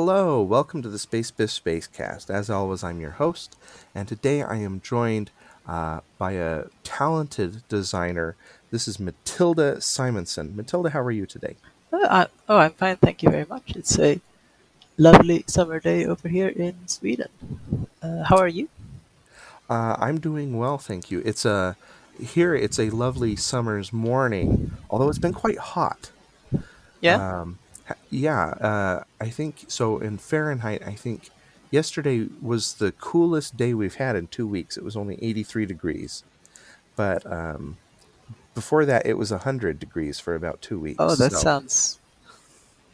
hello. Welcome to the Space Biff Spacecast. As always, I'm your host, and today I am joined uh, by a talented designer. This is Matilda Simonson. Matilda, how are you today? Oh, I, oh, I'm fine, thank you very much. It's a lovely summer day over here in Sweden. Uh, how are you? Uh, I'm doing well, thank you. It's a here. It's a lovely summer's morning, although it's been quite hot. Yeah. Um, yeah, uh, I think so. In Fahrenheit, I think yesterday was the coolest day we've had in two weeks. It was only 83 degrees, but um, before that, it was 100 degrees for about two weeks. oh, that so- sounds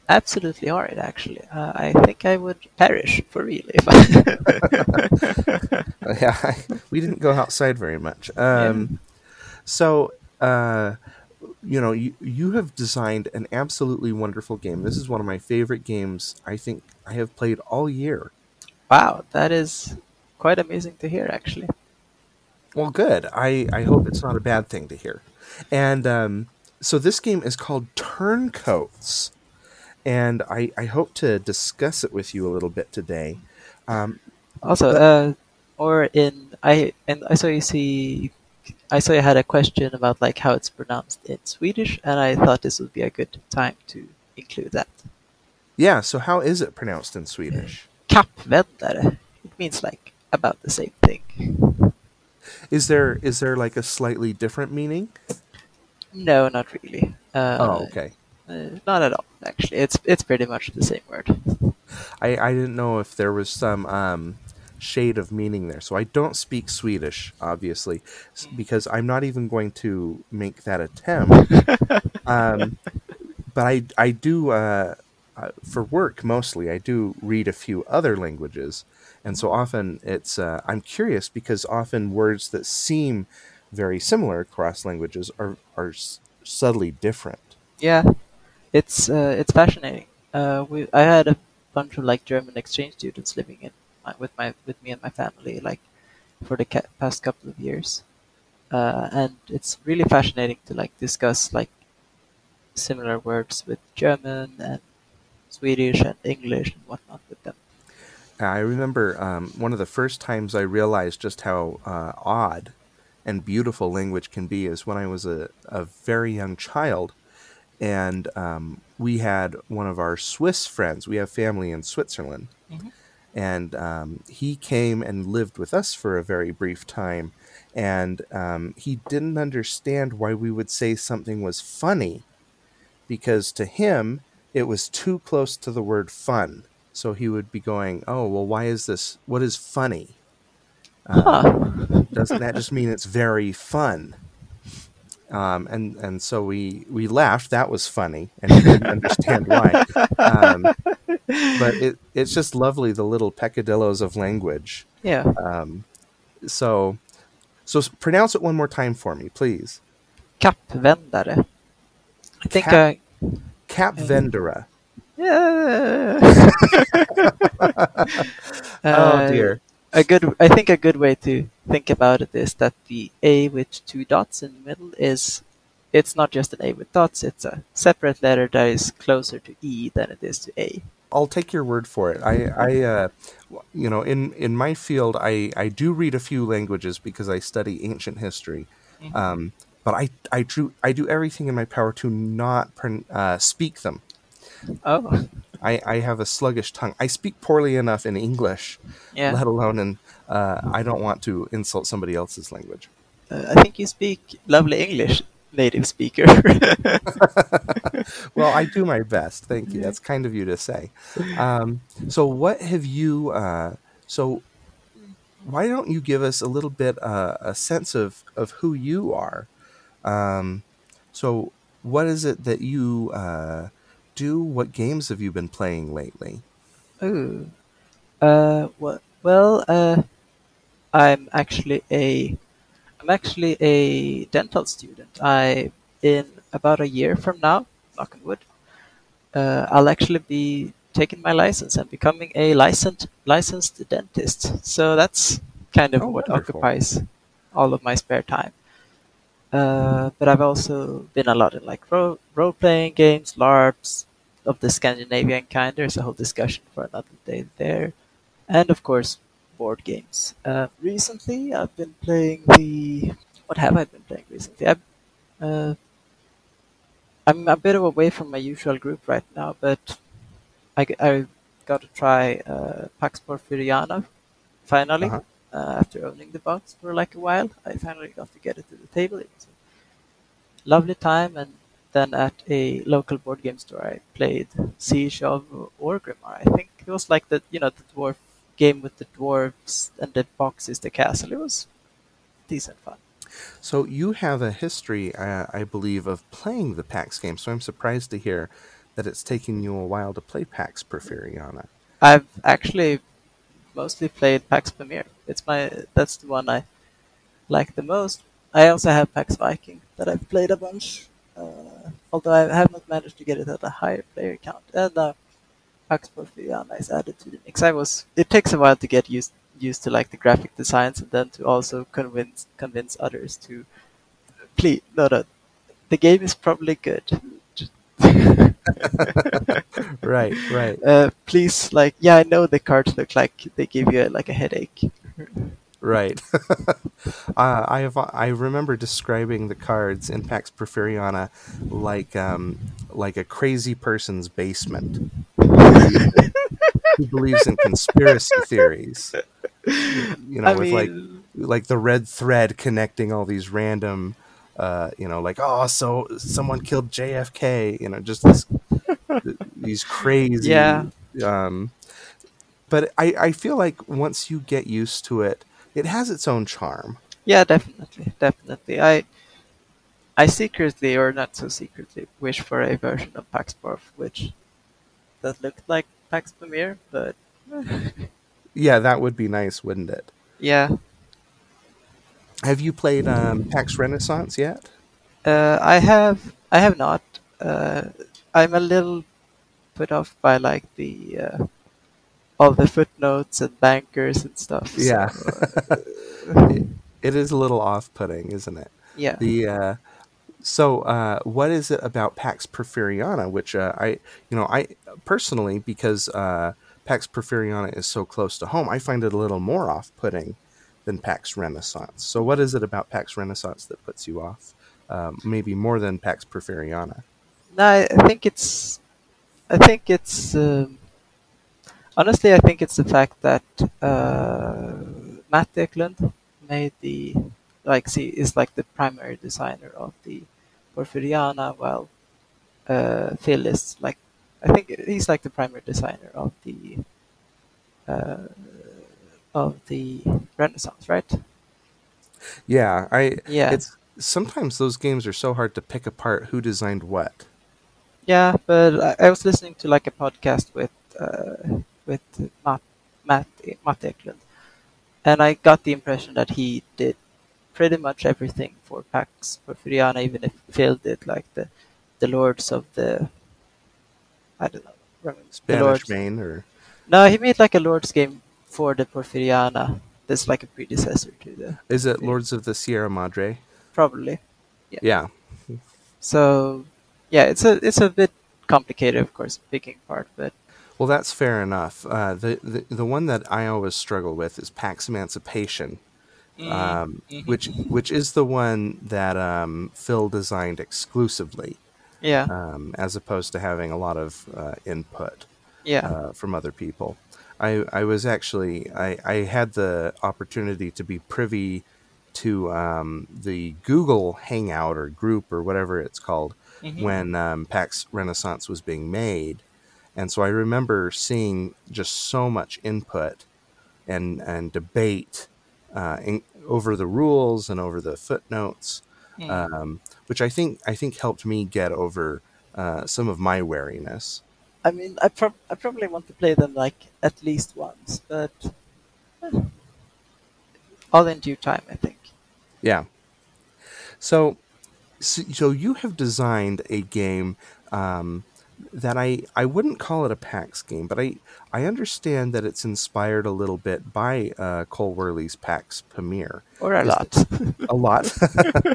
absolutely horrid. Actually, uh, I think I would perish for real if I. yeah, I, we didn't go outside very much. Um, So, uh, you know, you, you have designed an absolutely wonderful game. This is one of my favorite games I think I have played all year. wow, that is quite amazing to hear. Actually, Well, good. I, I hope it's not a bad thing to hear. And um, so this game is called Turncoats. And I, I hope to discuss it with you a little bit today. Um, also, uh, or in I and I saw you see. I saw you had a question about like how it's pronounced in Swedish, and I thought this would be a good time to include that. yeah, so how is it pronounced in Swedish? Kappvändare. It means like about the same thing. Is there is there like a slightly different meaning? No, not really. Uh, Oh, okay. uh, not at all. Actually, it's it's pretty much the same word. I, I didn't know if there was some um, shade of meaning there. So I don't speak Swedish, obviously, because I'm not even going to make that attempt. um, but I, I do, uh, uh, for work mostly, I do read a few other languages. And so often it's, uh, I'm curious because often words that seem very similar across languages are, are s- subtly different. Yeah, it's uh, it's fascinating. Uh, we I had a bunch of like German exchange students living in my, with my with me and my family like for the ca- past couple of years, uh, and it's really fascinating to like discuss like similar words with German and Swedish and English and whatnot with them. I remember um, one of the first times I realized just how uh, odd and beautiful language can be is when I was a, a very young child. And um, we had one of our Swiss friends. We have family in Switzerland. Mhm. And um, he came and lived with us for a very brief time. And um, he didn't understand why we would say something was funny because to him, it was too close to the word fun. So he would be going, "Oh, well, why is this? What is funny? Uh, Huh. doesn't that just mean it's very fun?" Um, and and so we we laughed. That was funny, and he didn't understand why. Um, but it it's just lovely the little peccadillos of language. Yeah. Um, so so pronounce it one more time for me, please. Kappvändare. I think Cap- I. Cap Vendera. Yeah. oh Uh, dear. a good i think a good way to think about it is that the a with two dots in the middle is it's not just an a with dots it's a separate letter that is closer to e than it is to a I'll take your word for it. I, I, uh, you know, in in my field, I I do read a few languages because I study ancient history. Mhm. Um, but I I do I do everything in my power to not uh, speak them. oh I, I have a sluggish tongue. I speak poorly enough in English, yeah let alone in. Uh, I don't want to insult somebody else's language. uh, i think you speak lovely english native speaker well, I do my best. Thank you. That's kind of you to say. Um, so, what have you? Uh, so, why don't you give us a little bit uh, a sense of of who you are? Um, so, what is it that you uh, do? What games have you been playing lately? Ooh. Uh, well, well, uh, I'm actually a, I'm actually a dental student. I, in about a year from now, knock on wood, uh, I'll actually be taking my license and becoming a licensed licensed dentist. So that's kind of Oh, what wonderful. occupies all of my spare time. Uh, but I've also been a lot in like role role playing games, LARPs, of the Scandinavian kind. There's a whole discussion for another day there, and of course, board games. Uh, recently, I've been playing the. What have I been playing recently? I, uh, I'm a bit away from my usual group right now, but I got to try uh, Pax Porfiriana finally. Uh-huh. Uh, after owning the box for like a while, I finally got to get it to the table. It was a lovely time, and then at a local board game store, I played Siege of Orgrimmar. I think it was like the you know the dwarf game with the dwarves and the box is the castle. It was decent fun. So you have a history, uh, I believe, of playing the PAX game. So I'm surprised to hear that it's taken you a while to play PAX Porfiriana. I've actually mostly played PAX Pamir. It's my that's the one I like the most. I also have PAX Viking that I've played a bunch, uh, although I have not managed to get it at a higher player count. And uh, Is added to the mix. I was. It takes a while to get used used to like the graphic designs, and then to also convince convince others to please. No, no, the game is probably good. right, right, uh, please, like, yeah, I know the cards look like they give you like a headache. right. uh, I have. I remember describing the cards in PAX Porfiriana like um, like a crazy person's basement who believes in conspiracy theories. You know, I with like mean, like the red thread connecting all these random uh you know like oh so someone killed jfk you know just this these crazy Yeah. um but i i feel like once you get used to it it has its own charm yeah, definitely, definitely. I, I secretly or not so secretly wish for a version of PAX which that looked like PAX Pamir, but yeah that would be nice wouldn't it yeah, have you played um pax renaissance yet uh, I have, I have not. Uh, I'm a little put off by like the uh, all the footnotes and bankers and stuff. Yeah. uh, it, it is a little off-putting isn't it yeah. the uh so uh what is it about pax porfiriana which uh, i you know i personally because uh pax porfiriana is so close to home i find it a little more off-putting than pax renaissance so what is it about pax renaissance that puts you off um, maybe more than pax porfiriana No, I I think it's. I think it's. Um, honestly, I think it's the fact that uh, Matt Eklund made the like see is like the primary designer of the Porfiriana, while uh, Phil is like I think he's like the primary designer of the uh, of the Renaissance, right? yeah i Yeah, it's sometimes those games are so hard to pick apart who designed what Yeah, but I, I was listening to like a podcast with uh, with Matt Matt Matt Eklund, and I got the impression that he did pretty much everything for PAX Porfiriana, even if failed it, like the the Lords of the I don't know remember the Lords. main or No, he made like a Lords game for the Porfiriana. That's like a predecessor to the is it lords of the sierra madre probably. yeah So yeah, it's a it's a bit complicated, of course, picking part, but Well, that's fair enough. Uh, the, the the one that I always struggle with is Pax Emancipation, um, Mhm. which which is the one that um, Phil designed exclusively, yeah, um, as opposed to having a lot of uh, input yeah. uh, from other people. I I was actually I, I had the opportunity to be privy to um, the Google Hangout or group or whatever it's called Mhm. when um, PAX Renaissance was being made. And so I remember seeing just so much input and, and debate uh, in, over the rules and over the footnotes, Mm. um, which I think I think helped me get over uh, some of my wariness. I mean, I, prob- I probably want to play them like at least once, but eh, all in due time, I think. Yeah. So, so, so you have designed a game um, that I I wouldn't call it a PAX game, but I I understand that it's inspired a little bit by uh, Cole Wehrle's PAX Pamir. Or a Is lot. A lot.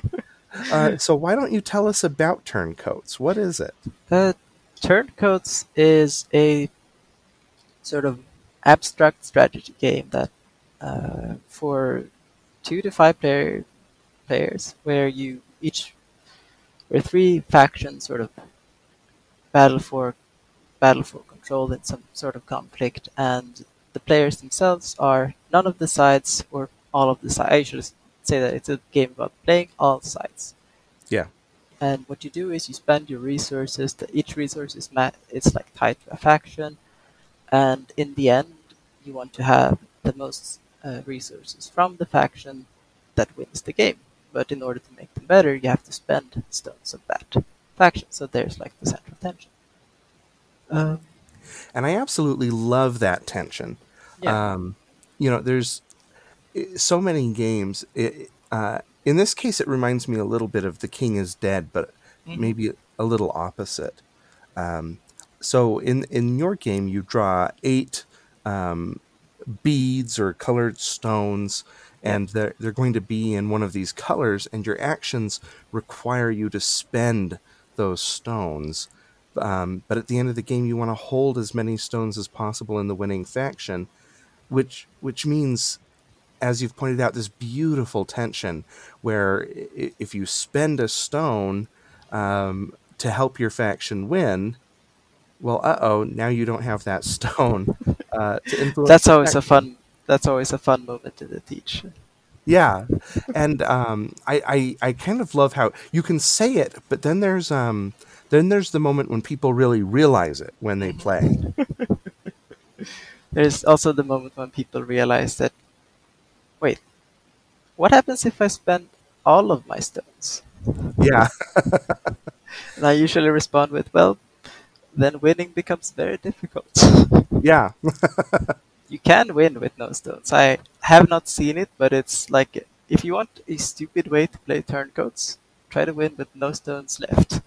uh, so why don't you tell us about Turncoats? What is it? uh, Turncoats is a sort of abstract strategy game that uh, for two to five player players, where you each where three factions sort of battle for battle for control in some sort of conflict, and the players themselves are none of the sides or all of the sides. I should say that it's a game about playing all sides. Yeah. And what you do is you spend your resources. The, each resource is ma- it's like tied to a faction, and in the end, you want to have the most uh, resources from the faction that wins the game. But in order to make them better, you have to spend stones of that faction. So there's like the central tension. Um, and I absolutely love that tension. Yeah. Um, you know, there's eh, so many games. It, uh, in this case, it reminds me a little bit of The King is Dead, but Mhm. maybe a little opposite. Um, so in in your game, you draw eight um, beads or colored stones, and they're they're going to be in one of these colors, and your actions require you to spend those stones. Um, but at the end of the game, you want to hold as many stones as possible in the winning faction, which which means, as you've pointed out, this beautiful tension where if you spend a stone um, to help your faction win, well, uh oh, now you don't have that stone uh, to influence. that's always a fun. That's always a fun moment to teach. Yeah, and um, I, I I kind of love how you can say it, but then there's um then there's the moment when people really realize it when they play. There's also the moment when people realize that, wait, what happens if I spend all of my stones? Yeah, And I usually respond with, well, then winning becomes very difficult. yeah, you can win with no stones. I have not seen it, but it's like if you want a stupid way to play turncoats, try to win with no stones left.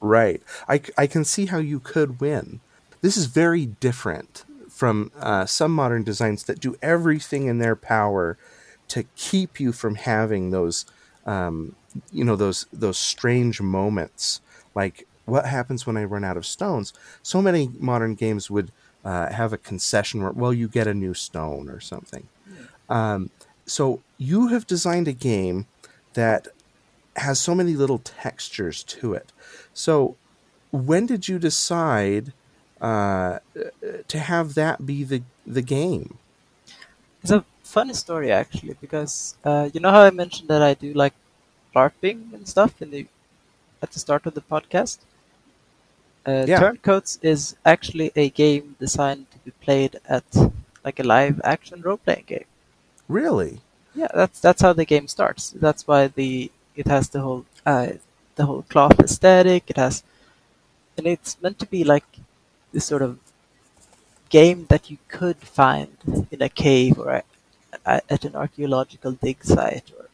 right. I, I can see how you could win. This is very different from uh, some modern designs that do everything in their power to keep you from having those um, you know those those strange moments like what happens when i run out of stones so many modern games would uh, have a concession where well you get a new stone or something. Um, so you have designed a game that has so many little textures to it. So when did you decide uh, to have that be the the game? It's a funny story actually because uh, you know how I mentioned that I do like LARPing and stuff in the at the start of the podcast. Uh, Yeah. Turncoats is actually a game designed to be played at like a live action role playing game. really Yeah, that's that's how the game starts. That's why the it has the whole uh, the whole cloth aesthetic. It has, and it's meant to be like this sort of game that you could find in a cave or a, a, at an archaeological dig site or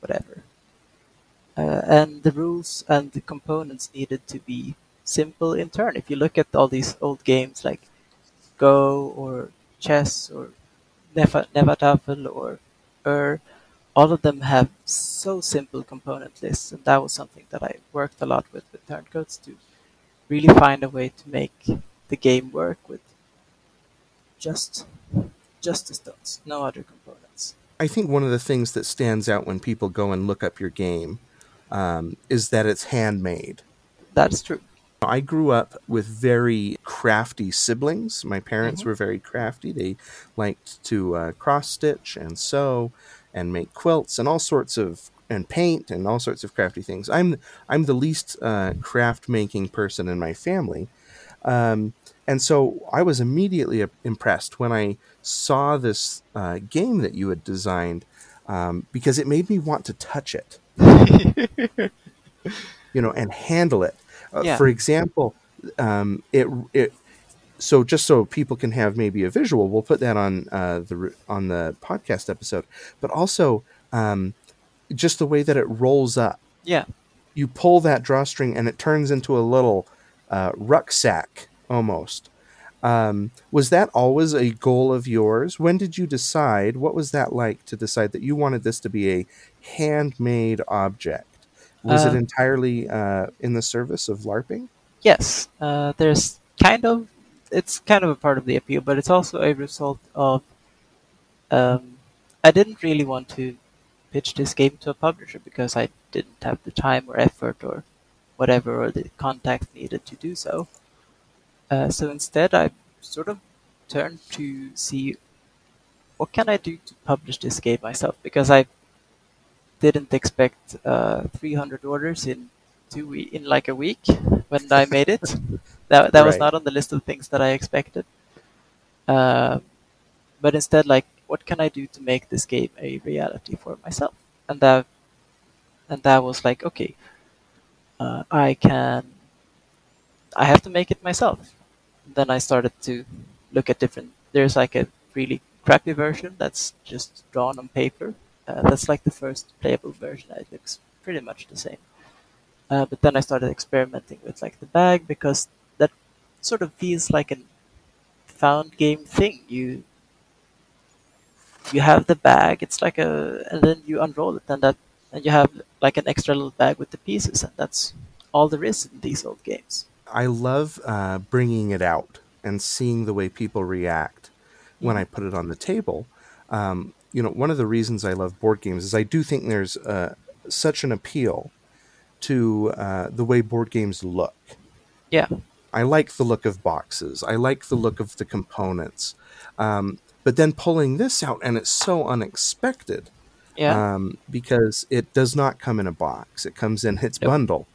whatever. Uh, and the rules and the components needed to be simple in turn. If you look at all these old games like Go or chess or Neva, Hnefatafl or Ur, all of them have so simple component lists, and that was something that I worked a lot with with Turncoats to really find a way to make the game work with just just the stones, no other components. I think one of the things that stands out when people go and look up your game um, is that it's handmade. That's true. I grew up with very crafty siblings. My parents Mhm. were very crafty. They liked to uh, cross stitch and sew and make quilts and all sorts of and paint and all sorts of crafty things. I'm I'm the least uh, craft making person in my family, um, and so I was immediately impressed when I saw this uh, game that you had designed um, because it made me want to touch it you know, and handle it. Uh, Yeah. For example, um, it it so just so people can have maybe a visual, we'll put that on uh, the on the podcast episode. But also, um, just the way that it rolls up, Yeah, you pull that drawstring and it turns into a little uh, rucksack almost. Um, was that always a goal of yours? When did you decide? What was that like to decide that you wanted this to be a handmade object? Was it Uh, entirely uh, in the service of LARPing? yes, uh, there's kind of it's kind of a part of the appeal, but it's also a result of um, I didn't really want to pitch this game to a publisher because I didn't have the time or effort or whatever or the contacts needed to do so. Uh, so instead, I sort of turned to see what can I do to publish this game myself because I didn't expect uh, 300 orders in two we- in like a week when I made it. that that was not on the list of things that I expected. Uh, but instead, like, what can I do to make this game a reality for myself? And that and that was like, okay, uh, I can. I have to make it myself. Then I started to look at different. There's like a really crappy version that's just drawn on paper. Uh, that's like the first playable version. It looks pretty much the same. Uh, but then I started experimenting with like the bag because that sort of feels like a found game thing. You you have the bag. It's like a and then you unroll it and that and you have like an extra little bag with the pieces and that's all there is in these old games. I love uh, bringing it out and seeing the way people react when I put it on the table. Um, you know, one of the reasons I love board games is I do think there's uh, such an appeal to uh, the way board games look. Yeah. I like the look of boxes. I like the look of the components. Um, but then pulling this out, and it's so unexpected Yeah. um, because it does not come in a box. It comes in its Nope. bundle.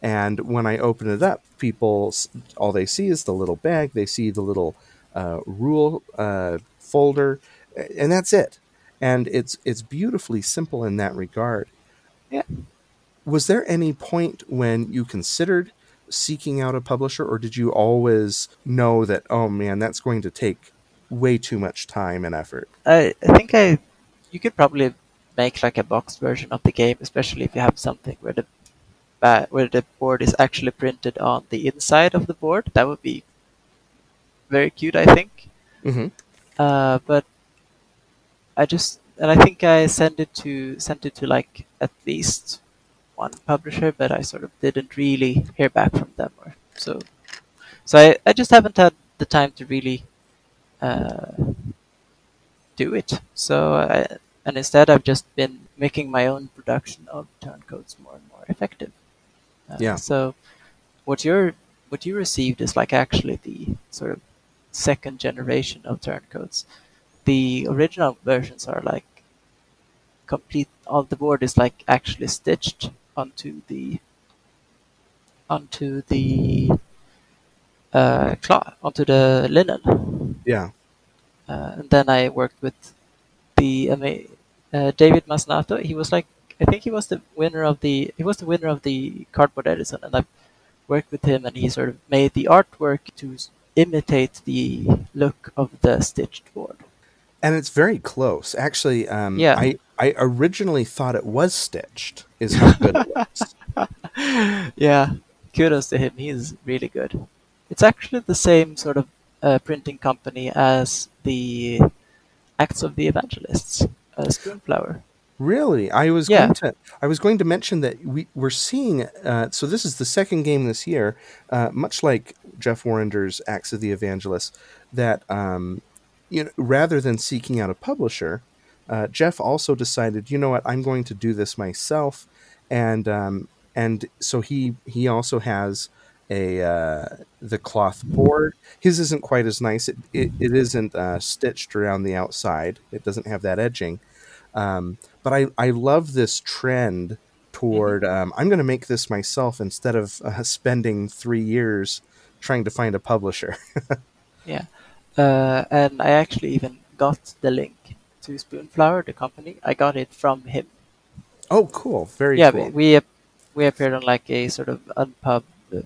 And when I open it up, people all they see is the little bag. They see the little uh, rule uh, folder, and that's it. And it's it's beautifully simple in that regard. Yeah. Was there any point when you considered seeking out a publisher, or did you always know that oh man, that's going to take way too much time and effort? I, I think I you could probably make like a boxed version of the game, especially if you have something where the ba- where the board is actually printed on the inside of the board. That would be very cute, I think. Mm-hmm. Uh, but I just and I think I sent it to sent it to like at least one publisher, but I sort of didn't really hear back from them, or so. So I, I just haven't had the time to really uh, do it. So I, and instead I've just been making my own production of turncoats more and more effective. Uh, Yeah. So what you're what you received is like actually the sort of second generation of turncoats. The original versions are like complete. All the board is like actually stitched onto the onto the uh, cloth onto the linen. Yeah. Uh, and then I worked with the uh, David Masnato. He was like, I think he was the winner of the he was the winner of the Cardboard Edison, and I worked with him, and he sort of made the artwork to imitate the look of the stitched board. And it's very close. Actually, um, Yeah. I I originally thought it was stitched. Is how good it yeah, kudos to him. He's really good. It's actually the same sort of uh, printing company as the Acts of the Evangelists, uh, Spoonflower. Really, I was Yeah. going to I was going to mention that we we're seeing. Uh, so this is the second game this year, uh, much like Jeff Warrender's Acts of the Evangelists, That um, you know, rather than seeking out a publisher, uh, Jeff also decided, you know what, I'm going to do this myself, and um, and so he he also has a uh, the cloth board. His isn't quite as nice. It it, it isn't uh, stitched around the outside. It doesn't have that edging. Um, but I, I love this trend toward um, I'm going to make this myself instead of uh, spending three years trying to find a publisher. Yeah. Uh, and I actually even got the link to Spoonflower, the company. I got it from him. oh, cool! Very yeah, cool. we we appeared on like a sort of unpub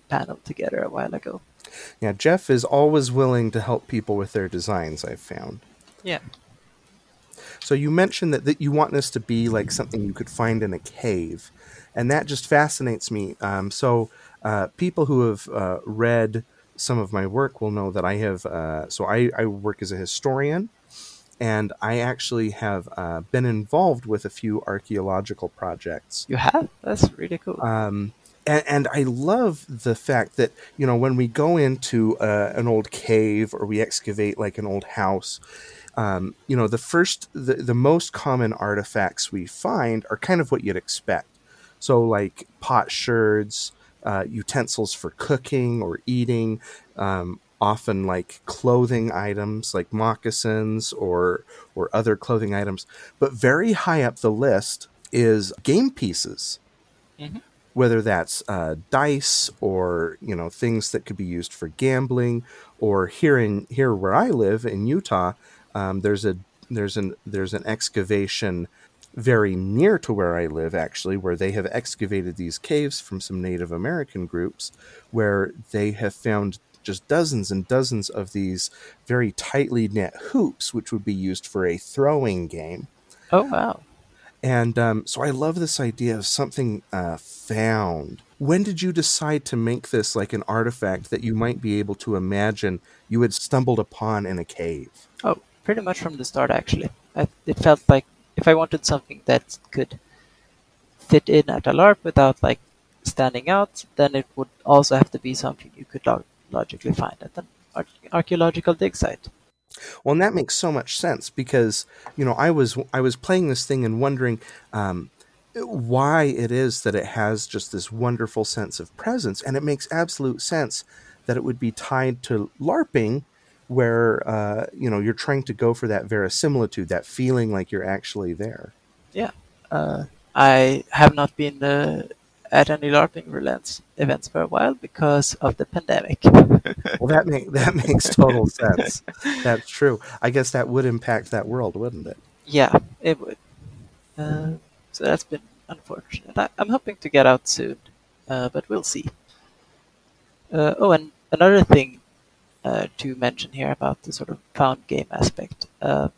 panel together a while ago. Yeah, Jeff is always willing to help people with their designs. I've found. Yeah. So you mentioned that, that you want this to be like something you could find in a cave, and that just fascinates me. Um, so uh, people who have uh, read some of my work will know that I have. Uh, so I, I work as a historian, and I actually have uh, been involved with a few archaeological projects. You have? That's really cool. Um, and, and I love the fact that you know when we go into uh, an old cave or we excavate like an old house, um, you know the first the, the most common artifacts we find are kind of what you'd expect. So like pot potsherds, uh, utensils for cooking or eating, um, often like clothing items like moccasins or or other clothing items. But very high up the list is game pieces. Mm-hmm whether that's uh, dice or you know things that could be used for gambling or here in here where I live in Utah um, there's a there's an there's an excavation very near to where I live actually where they have excavated these caves from some Native American groups where they have found just dozens and dozens of these very tightly knit hoops which would be used for a throwing game oh wow and um, so I love this idea of something uh, found. When did you decide to make this like an artifact that you might be able to imagine you had stumbled upon in a cave? Oh, pretty much from the start, actually. I, it felt like if I wanted something that could fit in at a LARP without like standing out, then it would also have to be something you could log- logically find at an ar- archaeological dig site. Well, and that makes so much sense because you know I was I was playing this thing and wondering um, why it is that it has just this wonderful sense of presence, and it makes absolute sense that it would be tied to LARPing, where uh, you know you're trying to go for that verisimilitude, that feeling like you're actually there. Yeah, uh, I have not been uh, at any LARPing events for a while because of the pandemic. well, that make that makes total sense. That's true. I guess that would impact that world, wouldn't it? Yeah, it would. Uh, so that's been unfortunate. I, am hoping to get out soon, uh, but we'll see. Uh, oh, and another thing uh, to mention here about the sort of found game aspect. Uh,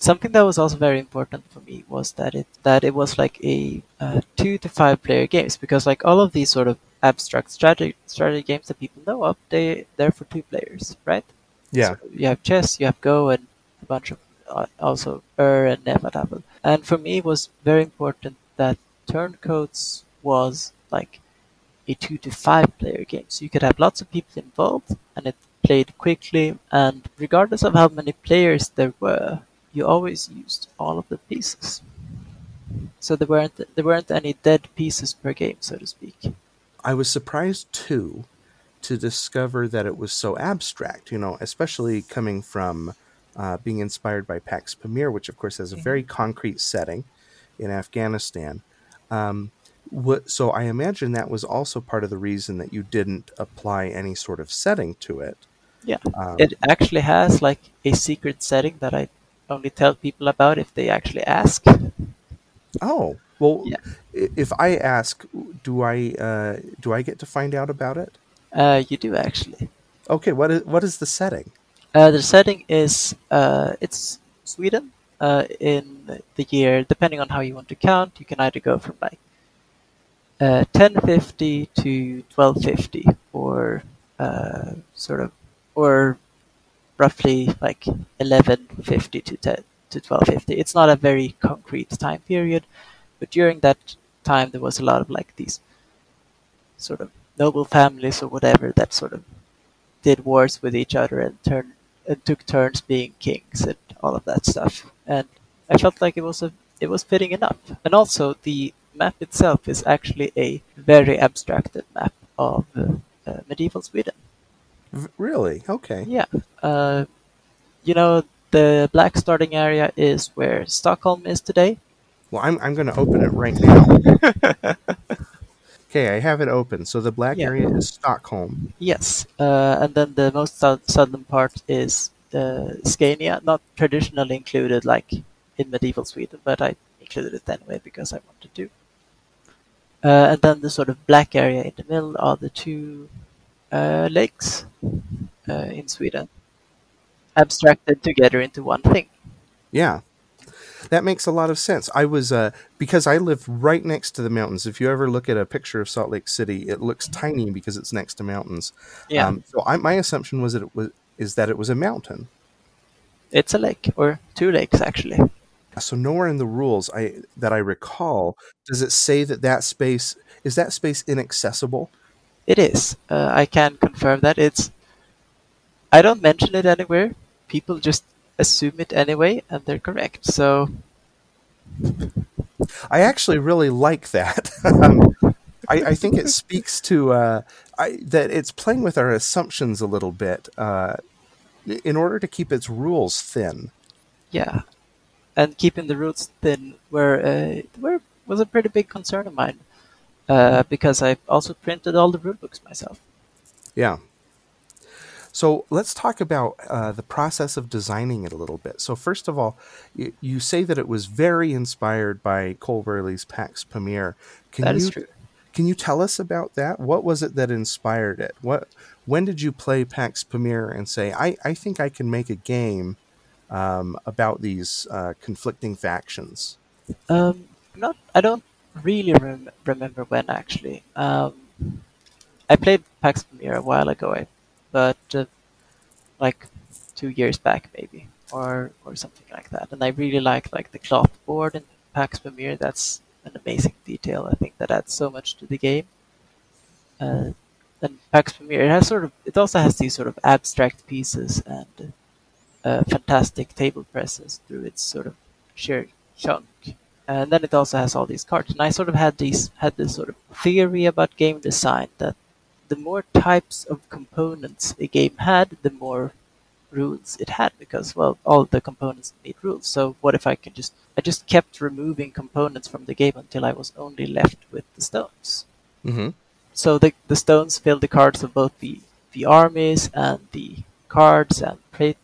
something that was also very important for me was that it that it was like a uh, two to five player games because like all of these sort of abstract strategy strategy games that people know of they they're for two players right yeah so you have chess you have go and a bunch of uh, also Ur and Hnefatafl. and for me it was very important that turncoats was like a two to five player game so you could have lots of people involved and it played quickly and regardless of how many players there were you always used all of the pieces. So there weren't there weren't any dead pieces per game, so to speak. I was surprised too to discover that it was so abstract. You know, especially coming from uh, being inspired by Pax Pamir, which of course has a mm-hmm. very concrete setting in Afghanistan. Um, what, so I imagine that was also part of the reason that you didn't apply any sort of setting to it. Yeah, um, it actually has like a secret setting that I only tell people about if they actually ask. Oh well, yeah. if I ask, do I uh, do I get to find out about it? Uh, you do actually. Okay, what is what is the setting? Uh, the setting is uh, it's Sweden. Uh, in the year, depending on how you want to count, you can either go from like uh, 1050 to 1250, or uh, sort of, or roughly like 1150 to 10 to 1250. It's not a very concrete time period, but during that time there was a lot of like these sort of noble families or whatever that sort of did wars with each other and turn and took turns being kings and all of that stuff. And I felt like it was a it was fitting enough. And also the map itself is actually a very abstracted map of uh, medieval Sweden. Really? Okay. Yeah. Uh, you know, the black starting area is where Stockholm is today. Well, I'm, I'm going to open it right now. okay, I have it open. So the black yeah. area is Stockholm. Yes. Uh, and then the most southern part is uh, Scania, not traditionally included like in medieval Sweden, but I included it anyway because I wanted to. Uh, and then the sort of black area in the middle are the two uh, lakes uh, in Sweden, abstracted together into one thing. Yeah, that makes a lot of sense. I was uh, because I live right next to the mountains. If you ever look at a picture of Salt Lake City, it looks tiny because it's next to mountains. Yeah. Um, so I, my assumption was that it was is that it was a mountain. It's a lake or two lakes actually. So nowhere in the rules I that I recall does it say that that space is that space inaccessible. It is. Uh, I can confirm that it's. I don't mention it anywhere. People just assume it anyway, and they're correct. So I actually really like that. um, I, I, think it speaks to uh, I, that it's playing with our assumptions a little bit uh, in order to keep its rules thin. Yeah, and keeping the rules thin were uh, were was a pretty big concern of mine uh, because I also printed all the rulebooks myself. Yeah. So let's talk about uh, the process of designing it a little bit. So first of all, you, you say that it was very inspired by Cole Wehrle's Pax Pamir. Can that you, is true. Can you tell us about that? What was it that inspired it? What when did you play Pax Pamir and say, I, I think I can make a game um, about these uh, conflicting factions? Um, not, I don't really rem- remember when actually. Um, I played Pax Pamir a while ago, but uh, like two years back maybe, or or something like that. And I really like like the cloth board in Pax Pamir. That's an amazing detail. I think that adds so much to the game. Uh, and Pax Pamir, it has sort of, it also has these sort of abstract pieces and uh, fantastic table presence through its sort of sheer chunk. And then it also has all these cards. And I sort of had these had this sort of theory about game design that the more types of components a game had, the more rules it had because well all the components need rules. So what if I can just I just kept removing components from the game until I was only left with the stones. Mm-hmm. So the the stones filled the cards of both the the armies and the cards and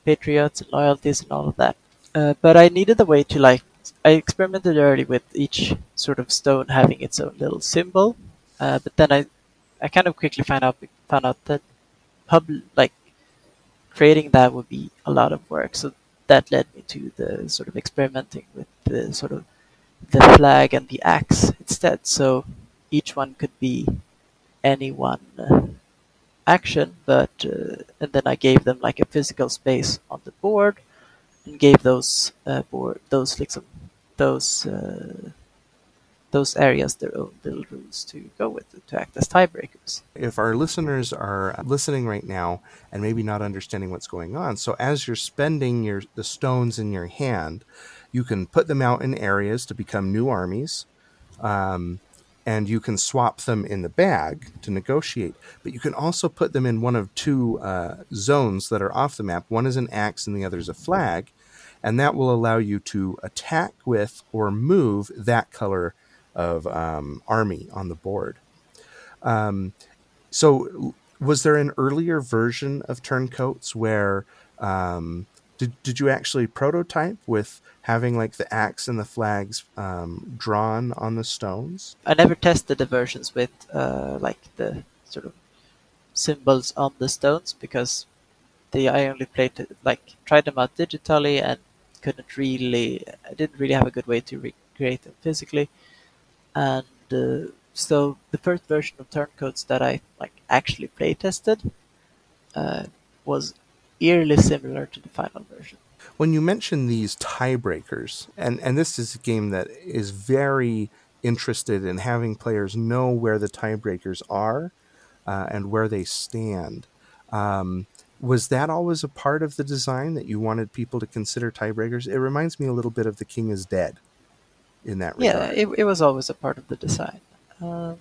patriots and loyalties and all of that. Uh, but I needed a way to like I experimented early with each sort of stone having its own little symbol, uh, but then I, I kind of quickly found out found out that pub like creating that would be a lot of work. So that led me to the sort of experimenting with the sort of the flag and the axe instead. So each one could be any one uh, action, but uh, and then I gave them like a physical space on the board and gave those uh, board those like some those uh, those areas their own little rules to go with to act as tiebreakers. If our listeners are listening right now and maybe not understanding what's going on, so as you're spending your the stones in your hand, you can put them out in areas to become new armies. Um, and you can swap them in the bag to negotiate. But you can also put them in one of two uh, zones that are off the map. One is an axe, and the other is a flag, and that will allow you to attack with or move that color of um, army on the board. Um, so, was there an earlier version of turncoats where um, did did you actually prototype with having like the axe and the flags um, drawn on the stones? I never tested the versions with uh, like the sort of symbols on the stones because the I only played like tried them out digitally and couldn't really I didn't really have a good way to recreate them physically and uh, so the first version of turncoats that I like actually play tested uh, was eerily similar to the final version. When you mention these tiebreakers, and and this is a game that is very interested in having players know where the tiebreakers are uh, and where they stand. Um, was that always a part of the design that you wanted people to consider tiebreakers? It reminds me a little bit of The King is Dead in that regard. Yeah, it, it was always a part of the design. Um,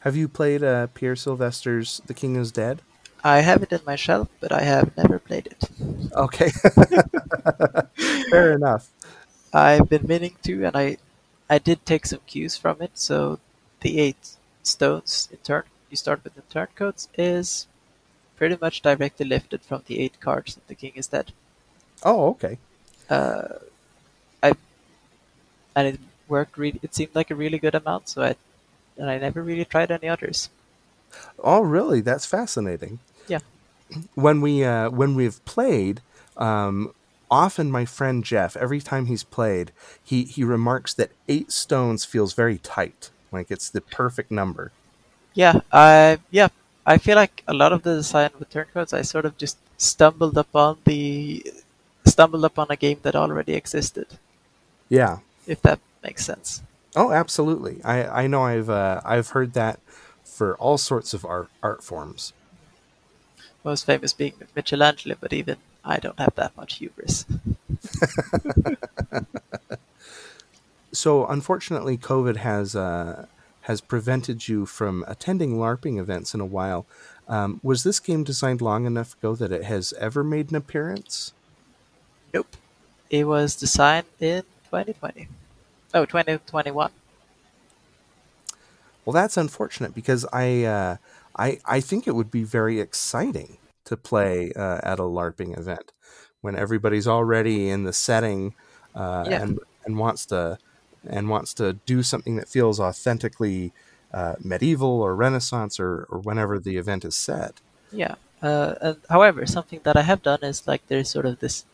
have you played uh, Peer Sylvester's The King is Dead? I have it in my shelf, but I have never played it. Okay. Fair enough. I've been meaning to, and I, I did take some cues from it. So the eight stones in turn you start with in turncoats is pretty much directly lifted from the eight cards that the king is dead. Oh, okay. Uh, I and it worked really. It seemed like a really good amount, so I and I never really tried any others. Oh, really? That's fascinating. When we uh, when we've played, um, often my friend Jeff, every time he's played, he he remarks that eight stones feels very tight, like it's the perfect number. Yeah, I yeah, I feel like a lot of the design with turncoats, I sort of just stumbled upon the stumbled upon a game that already existed. Yeah. if that makes sense. Oh, absolutely. I I know I've uh, I've heard that for all sorts of art art forms. Most famous being Michelangelo, but even I don't have that much hubris. So unfortunately, COVID has uh, has prevented you from attending LARPing events in a while. Um, was this game designed long enough ago that it has ever made an appearance? Nope. It was designed in 2020. Oh, 2021. Well, that's unfortunate because I uh, I I think it would be very exciting to play uh, at a LARPing event when everybody's already in the setting uh, Yeah. and and wants to and wants to do something that feels authentically uh, medieval or Renaissance or, or whenever the event is set. Yeah. Uh, and however, something that I have done is like there's sort of this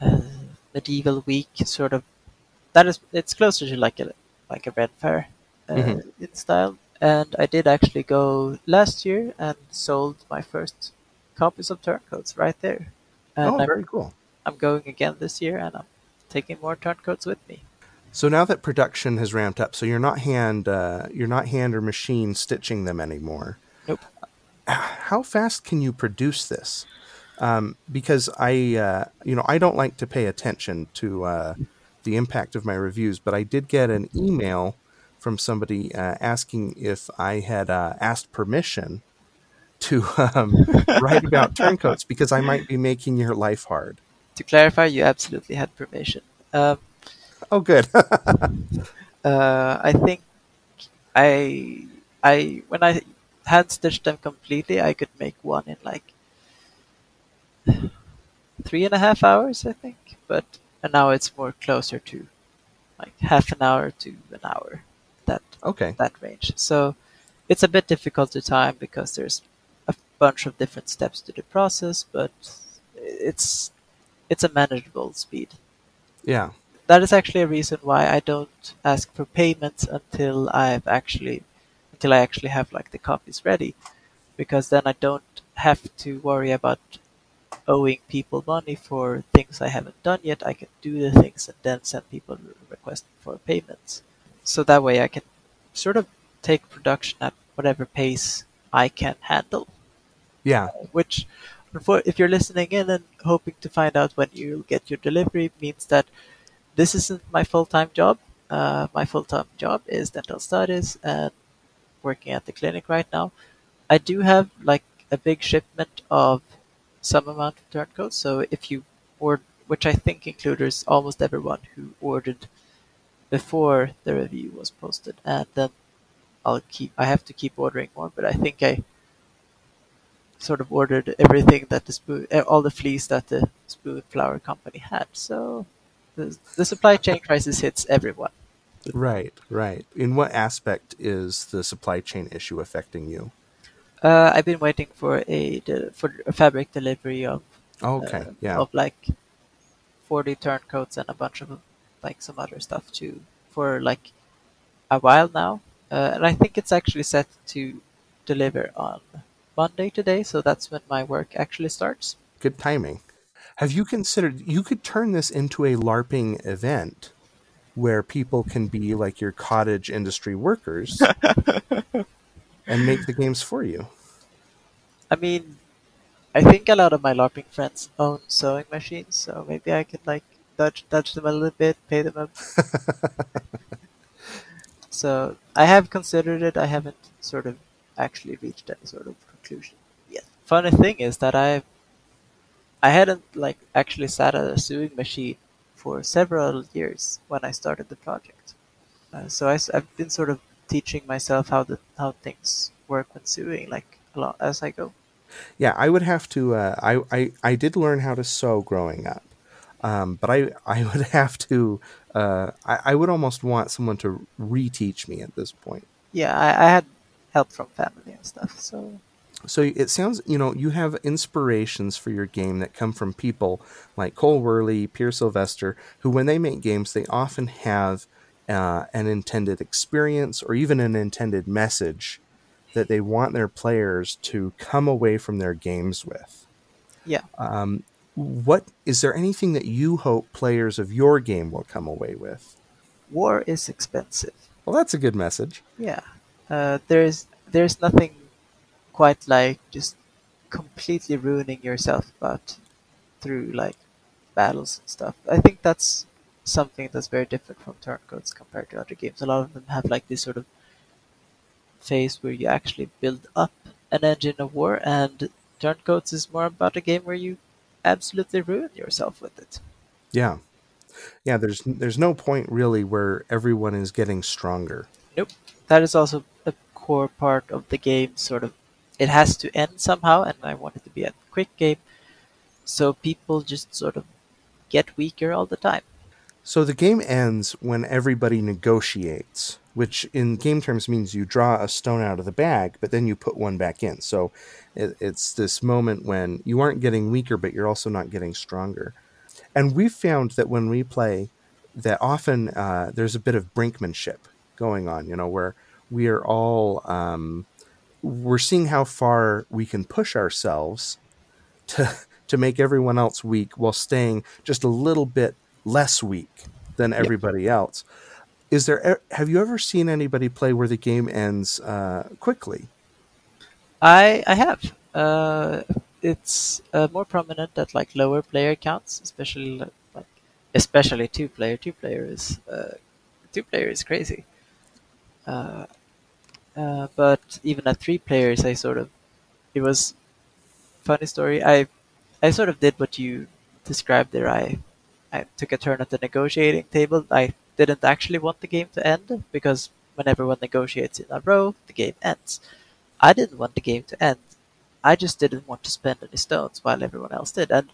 uh, medieval week sort of that is it's closer to like a like a red fair uh, Mhm. in style. And I did actually go last year and sold my first copies of Turncoats right there. And oh, I'm, very cool. I'm going again this year, and I'm taking more Turncoats with me. So now that production has ramped up, so you're not hand uh, you're not hand or machine stitching them anymore. Nope. How fast can you produce this? Um, because I uh, you know I don't like to pay attention to uh, the impact of my reviews, but I did get an email from somebody uh, asking if I had uh, asked permission to um, write about turncoats because I might be making your life hard. To clarify, you absolutely had permission. Um, Oh, good. Uh, I think I I when I hand stitched them completely, I could make one in like three and a half hours, I think. But and now it's more closer to like half an hour to an hour, that okay. that range. So it's a bit difficult to time because there's a bunch of different steps to the process, but it's it's a manageable speed Yeah. that is actually a reason why I don't ask for payments until I've actually until I actually have like the copies ready because then I don't have to worry about owing people money for things I haven't done yet. I can do the things and then send people requesting for payments. So that way I can sort of take production at whatever pace I can handle Yeah. which if you're listening in and hoping to find out when you get your delivery means that this isn't my full-time job. Uh, my full-time job is dental studies and working at the clinic right now. I do have like a big shipment of some amount of turncoats. So if you order, which I think includes almost everyone who ordered before the review was posted, and then I'll keep. I have to keep ordering more, but I think I sort of ordered everything that the spoon, eh, all the fleas that the Spoonflower company had. So the, the supply chain crisis hits everyone. Right, right. In what aspect is the supply chain issue affecting you? Uh, I've been waiting for a for a fabric delivery of Okay, uh, yeah. of like forty turncoats and a bunch of like some other stuff too for like a while now, uh, and I think it's actually set to deliver on Monday today. So that's when my work actually starts. Good timing. Have you considered you could turn this into a LARPing event where people can be like your cottage industry workers and make the games for you? I mean, I think a lot of my LARPing friends own sewing machines, so maybe I could like dodge dodge them a little bit, pay them a. so I have considered it. I haven't sort of actually reached any sort of conclusion yet. Funny thing is that I, I hadn't like actually sat at a sewing machine for several years when I started the project. Uh, so I, have been sort of teaching myself how the how things work when sewing, like a lot as I go. Yeah, I would have to. Uh, I, I I did learn how to sew growing up, um, but I I would have to. Uh, I, I would almost want someone to reteach me at this point. Yeah, I, I had help from family and stuff. So So it sounds, you know, you have inspirations for your game that come from people like Cole Wehrle, Peer Sylvester, who, when they make games, they often have uh, an intended experience or even an intended message that they want their players to come away from their games with. yeah, Um, what is there anything that you hope players of your game will come away with? War is expensive. Well, that's a good message. Yeah, uh, there's there's nothing quite like just completely ruining yourself, but through like battles and stuff. I think that's something that's very different from turncoats compared to other games. A lot of them have like this sort of phase where you actually build up an engine of war, and turncoats is more about a game where you absolutely ruin yourself with it. Yeah. Yeah, there's there's no point really where everyone is getting stronger. Nope. That is also a core part of the game sort of it has to end somehow and I want it to be a quick game so people just sort of get weaker all the time. So the game ends when everybody negotiates, which in game terms means you draw a stone out of the bag, but then you put one back in. So it, it's this moment when you aren't getting weaker, but you're also not getting stronger. And we've found that when we play, that often uh, there's a bit of brinkmanship going on, you know, where we are all um, we're seeing how far we can push ourselves to to make everyone else weak while staying just a little bit less weak than everybody yep. else. Is there have you ever seen anybody play where the game ends uh, quickly? I I have. Uh, it's uh, more prominent at like lower player counts, especially like especially two player. Two player is uh, two player is crazy. Uh, uh, but even at three players, I sort of it was funny story. I I sort of did what you described there. I I took a turn at the negotiating table. I didn't actually want the game to end because when everyone negotiates in a row, the game ends. I didn't want the game to end. I just didn't want to spend any stones while everyone else did. And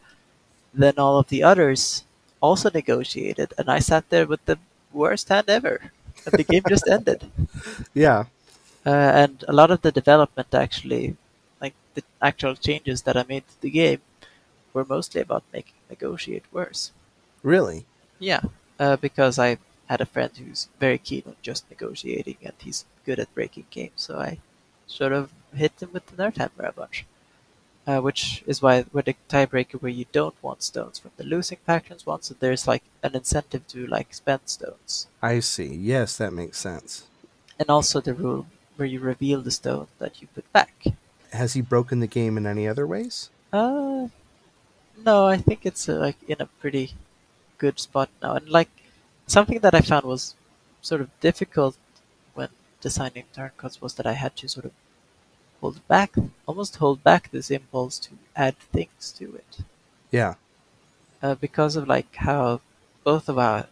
then all of the others also negotiated, and I sat there with the worst hand ever. And the game just ended. Yeah, uh, and a lot of the development actually, like the actual changes that I made to the game, were mostly about making negotiate worse. Really? Yeah, uh, because I had a friend who's very keen on just negotiating, and he's good at breaking games. So I sort of hit him with the nerd hammer a bunch. Uh, which is why we're the tiebreaker where you don't want stones from the losing factions one, so there's like an incentive to like spend stones. I see. Yes, that makes sense. And also the rule where you reveal the stone that you put back. Has he broken the game in any other ways? Uh, no, I think it's uh, like in a pretty good spot now. And like something that I found was sort of difficult when designing turncoats was that I had to sort of hold back, almost hold back this impulse to add things to it. Yeah. Uh, because of like how both of our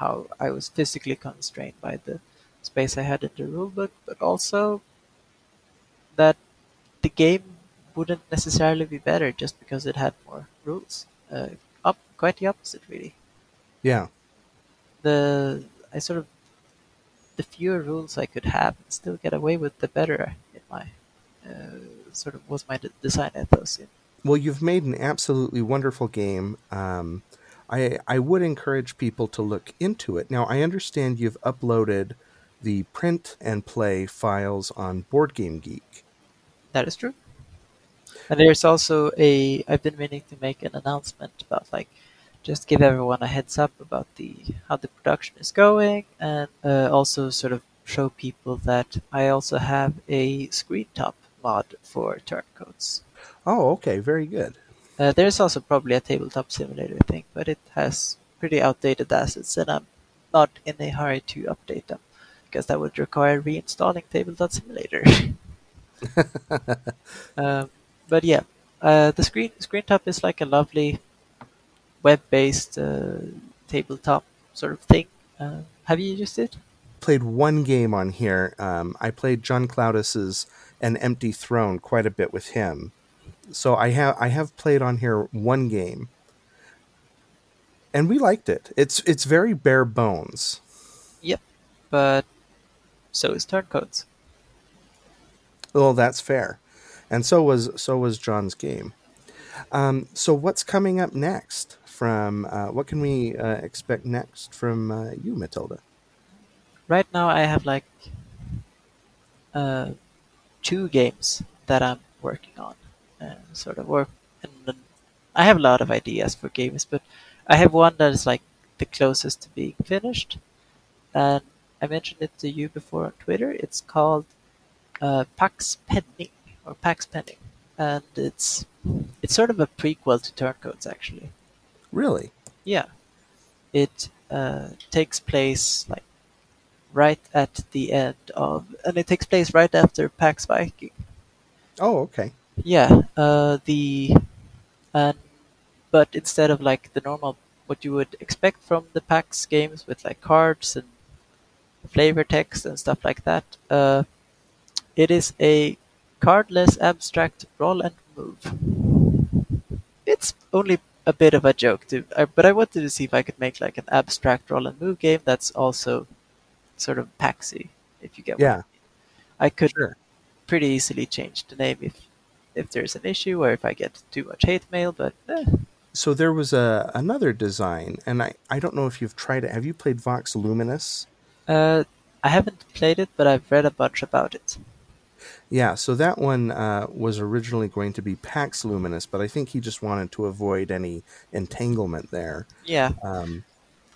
how I was physically constrained by the space I had in the rulebook, but also that the game wouldn't necessarily be better just because it had more rules. Uh, up, quite the opposite, really. Yeah. The I sort of the fewer rules I could have and still get away with, the better in my uh, sort of was my design ethos. In. Well, you've made an absolutely wonderful game. Um, I I would encourage people to look into it. Now, I understand you've uploaded the print and play files on Board Game Geek. That is true. And there's also a I've been meaning to make an announcement about like just give everyone a heads up about the how the production is going and uh, also sort of show people that I also have a screen top mod for turncoats. Oh, okay, very good. Uh, there's also probably a tabletop simulator thing, but it has pretty outdated assets, and I'm not in a hurry to update them because that would require reinstalling Tabletop Simulator. um, but yeah, uh, the screen screen top is like a lovely web-based uh, tabletop sort of thing. Uh, have you used it? Played one game on here. Um, I played John Cloudis's An Empty Throne quite a bit with him. So I have I have played on here one game, and we liked it. It's it's very bare bones. Yep, but so is turncoats. Well, that's fair, and so was so was John's game. Um, so what's coming up next? From uh, what can we uh, expect next from uh, you, Matilda? Right now, I have like uh, two games that I'm working on, and sort of work, and I have a lot of ideas for games, but I have one that is like the closest to being finished, and I mentioned it to you before on Twitter. It's called uh, Pax Penning or Pax Penning, and it's it's sort of a prequel to Turncoats actually. Really? Yeah, it uh, takes place like right at the end of, and it takes place right after Pax Viking. Oh, okay. Yeah, uh, the and but instead of like the normal what you would expect from the PAX games with like cards and flavor text and stuff like that, uh, it is a cardless abstract roll and move. It's only a bit of a joke, too, I, but I wanted to see if I could make like an abstract roll and move game that's also sort of Paxy, if you get what I Yeah, mean. I could sure. pretty easily change the name if if there's an issue or if I get too much hate mail, but eh. So there was a another design, and I, I don't know if you've tried it. Have you played Vox Luminous? uh, I haven't played it, but I've read a bunch about it. Yeah, so that one uh, was originally going to be Pax Luminous, but I think he just wanted to avoid any entanglement there. Yeah, Um,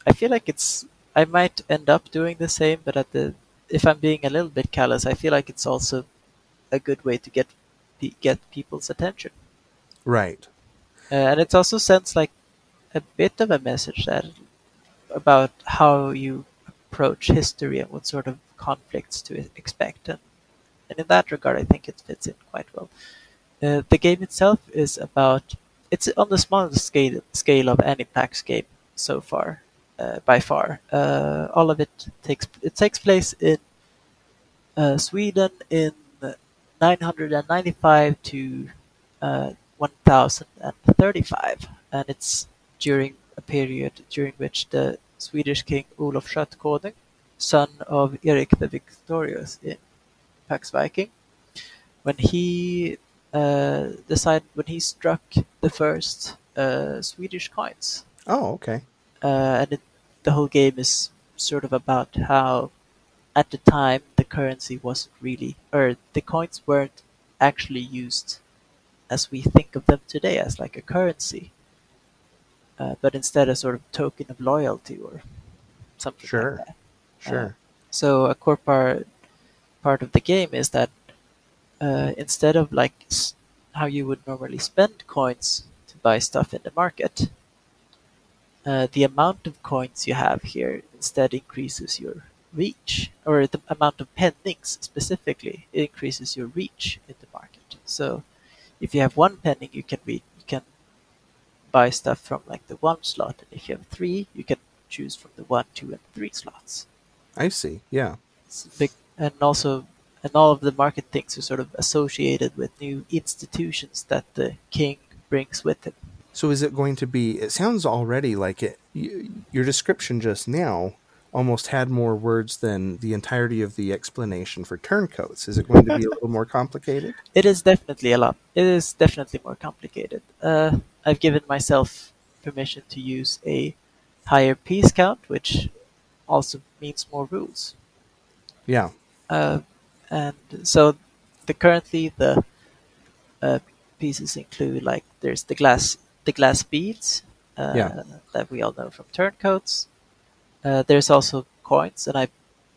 I feel like it's I might end up doing the same, but at the if I'm being a little bit callous, I feel like it's also a good way to get get people's attention, right. uh, and it also sends like a bit of a message that about how you approach history and what sort of conflicts to expect, and, and in that regard, I think it fits in quite well. Uh, the game itself is about it's on the smallest scale scale of any PAX game so far, uh, by far. Uh, all of it takes it takes place in uh, Sweden in 995 to uh, 1035, and it's during a period during which the Swedish king Olof Skötkonung, son of Erik the Victorious Pax Viking, when he uh, decided when he struck the first uh, Swedish coins, Oh, okay. uh, and it, the whole game is sort of about how, at the time, the currency wasn't really, or the coins weren't actually used as we think of them today as like a currency, uh, but instead a sort of token of loyalty or something Sure. like that. Sure. Sure. So a core part of the game is that uh, instead of like how you would normally spend coins to buy stuff in the market, uh, the amount of coins you have here instead increases your reach, or the amount of pennings specifically increases your reach in the market. So if you have one penning, you can read, you can buy stuff from like the one slot, and if you have three, you can choose from the one, two, and three slots. I see. Yeah. It's a big, and also, and all of the market things are sort of associated with new institutions that the king brings with him. So is it going to be? It sounds already like it. your description just now almost had more words than the entirety of the explanation for turncoats. Is it going to be a little more complicated? It is definitely a lot. It is definitely more complicated. Uh, I've given myself permission to use a higher piece count, which also means more rules. Yeah. Uh, and so, the currently the uh, pieces include like there's the glass the glass beads uh, Yeah. that we all know from turncoats. Uh, there's also coins, and I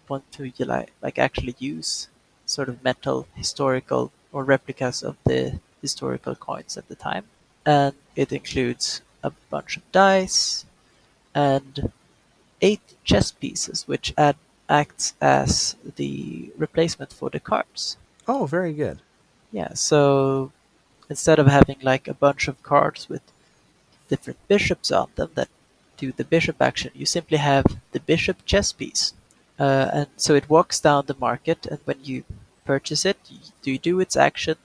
want to like like actually use sort of metal historical or replicas of the historical coins at the time, and it includes a bunch of dice and eight chess pieces, which add acts as the replacement for the cards. Oh, very good. Yeah, so instead of having like a bunch of cards with different bishops on them that do the bishop action, you simply have the bishop chess piece. Uh, and so it walks down the market, and when you purchase it, you, do its action,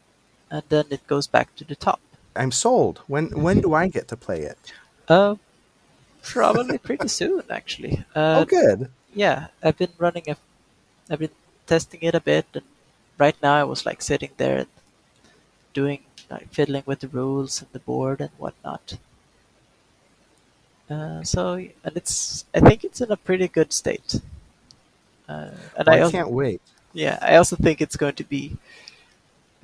and then it goes back to the top. I'm sold. When when do I get to play it? Uh, probably pretty soon, actually. Uh, oh, good. Yeah, I've been running a, I've been testing it a bit, and right now I was like sitting there and doing like fiddling with the rules and the board and whatnot. Uh, so and it's I think it's in a pretty good state. Uh, and Well, I I also, can't wait. yeah, I also think it's going to be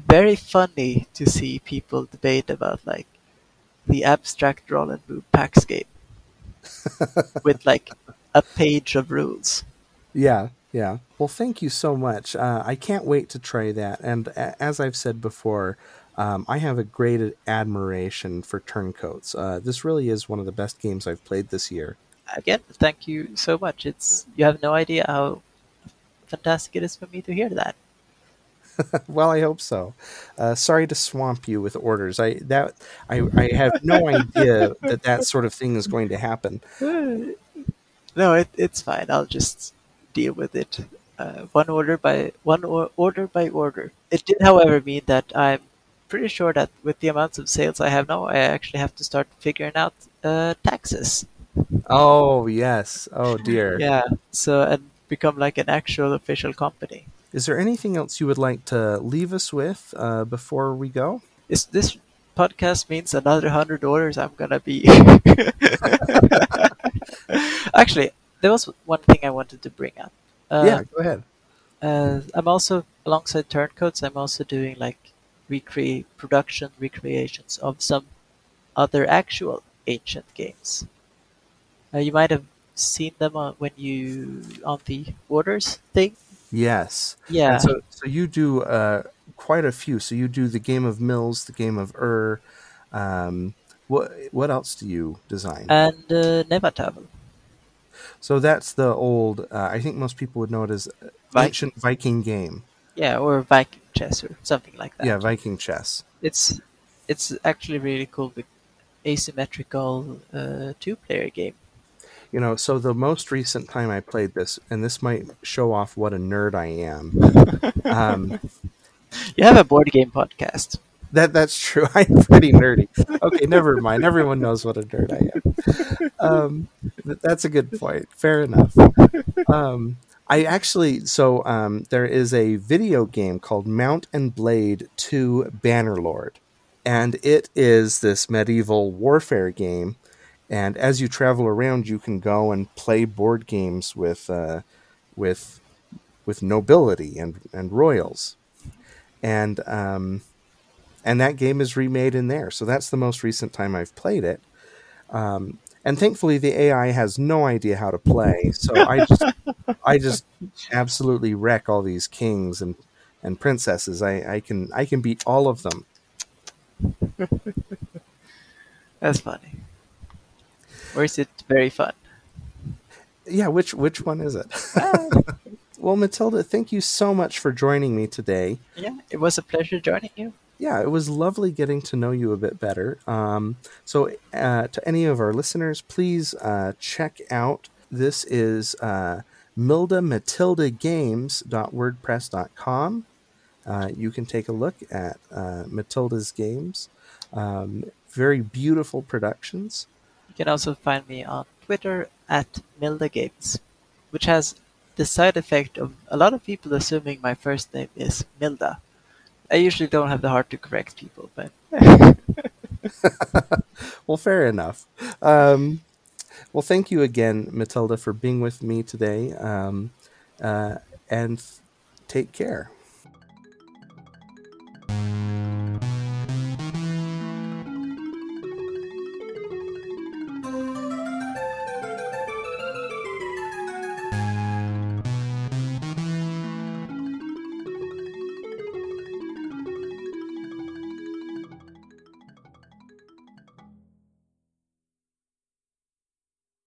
very funny to see people debate about like the abstract roll and move game with like a page of rules. Yeah, yeah. Well, thank you so much. Uh, I can't wait to try that. And a- as I've said before, um, I have a great admiration for Turncoats. Uh, this really is one of the best games I've played this year. Again, thank you so much. It's you have no idea how fantastic it is for me to hear that. well, I hope so. Uh, sorry to swamp you with orders. I that I, I have no idea that that sort of thing is going to happen. No, it, it's fine. I'll just deal with it uh, one order by one or, order by order. It did, however, mean that I'm pretty sure that with the amounts of sales I have now, I actually have to start figuring out uh, taxes. Oh yes. Oh dear. Yeah. So and become like an actual official company. Is there anything else you would like to leave us with uh, before we go? Is this podcast means another hundred orders? I'm gonna be. Actually, there was one thing I wanted to bring up. Uh, yeah, go ahead. Uh, I'm also alongside Turncoats. I'm also doing like recreate production recreations of some other actual ancient games. Uh, you might have seen them on, when you on the orders thing. Yes. Yeah. And so, so you do uh, quite a few. So you do the game of Mills, the game of Ur. Um, what what else do you design? and uh, Hnefatafl. So that's the old. Uh, I think most people would know it as Vi- ancient Viking game. Yeah, or Viking chess or something like that. Yeah, Viking chess. It's it's actually really cool. The asymmetrical uh, two-player game. You know, so the most recent time I played this, and this might show off what a nerd I am. um, You have a board game podcast. That that's true. I'm pretty nerdy. Okay, never mind. Everyone knows what a nerd I am. Um, that's a good point. Fair enough. Um, I actually so um, there is a video game called Mount and Blade Two Bannerlord, and it is this medieval warfare game. And as you travel around, you can go and play board games with uh, with with nobility and and royals, and um, and that game is remade in there. So that's the most recent time I've played it. Um, and thankfully, the AI has no idea how to play, so I just, I just absolutely wreck all these kings and, and princesses. I, I can I can beat all of them. That's funny. Or is it very fun? Yeah, which which one is it? well, Matilda, thank you so much for joining me today. Yeah, it was a pleasure joining you. Yeah, it was lovely getting to know you a bit better. Um, so, uh, to any of our listeners, please uh, check out this is uh, MildaMatildaGames.wordpress.com. Uh, you can take a look at uh, Matilda's games. Um, very beautiful productions. You can also find me on Twitter at Milda Games, which has the side effect of a lot of people assuming my first name is Milda. I usually don't have the heart to correct people, but. well, fair enough. Um, well, thank you again, Matilda, for being with me today. Um, uh, and take care.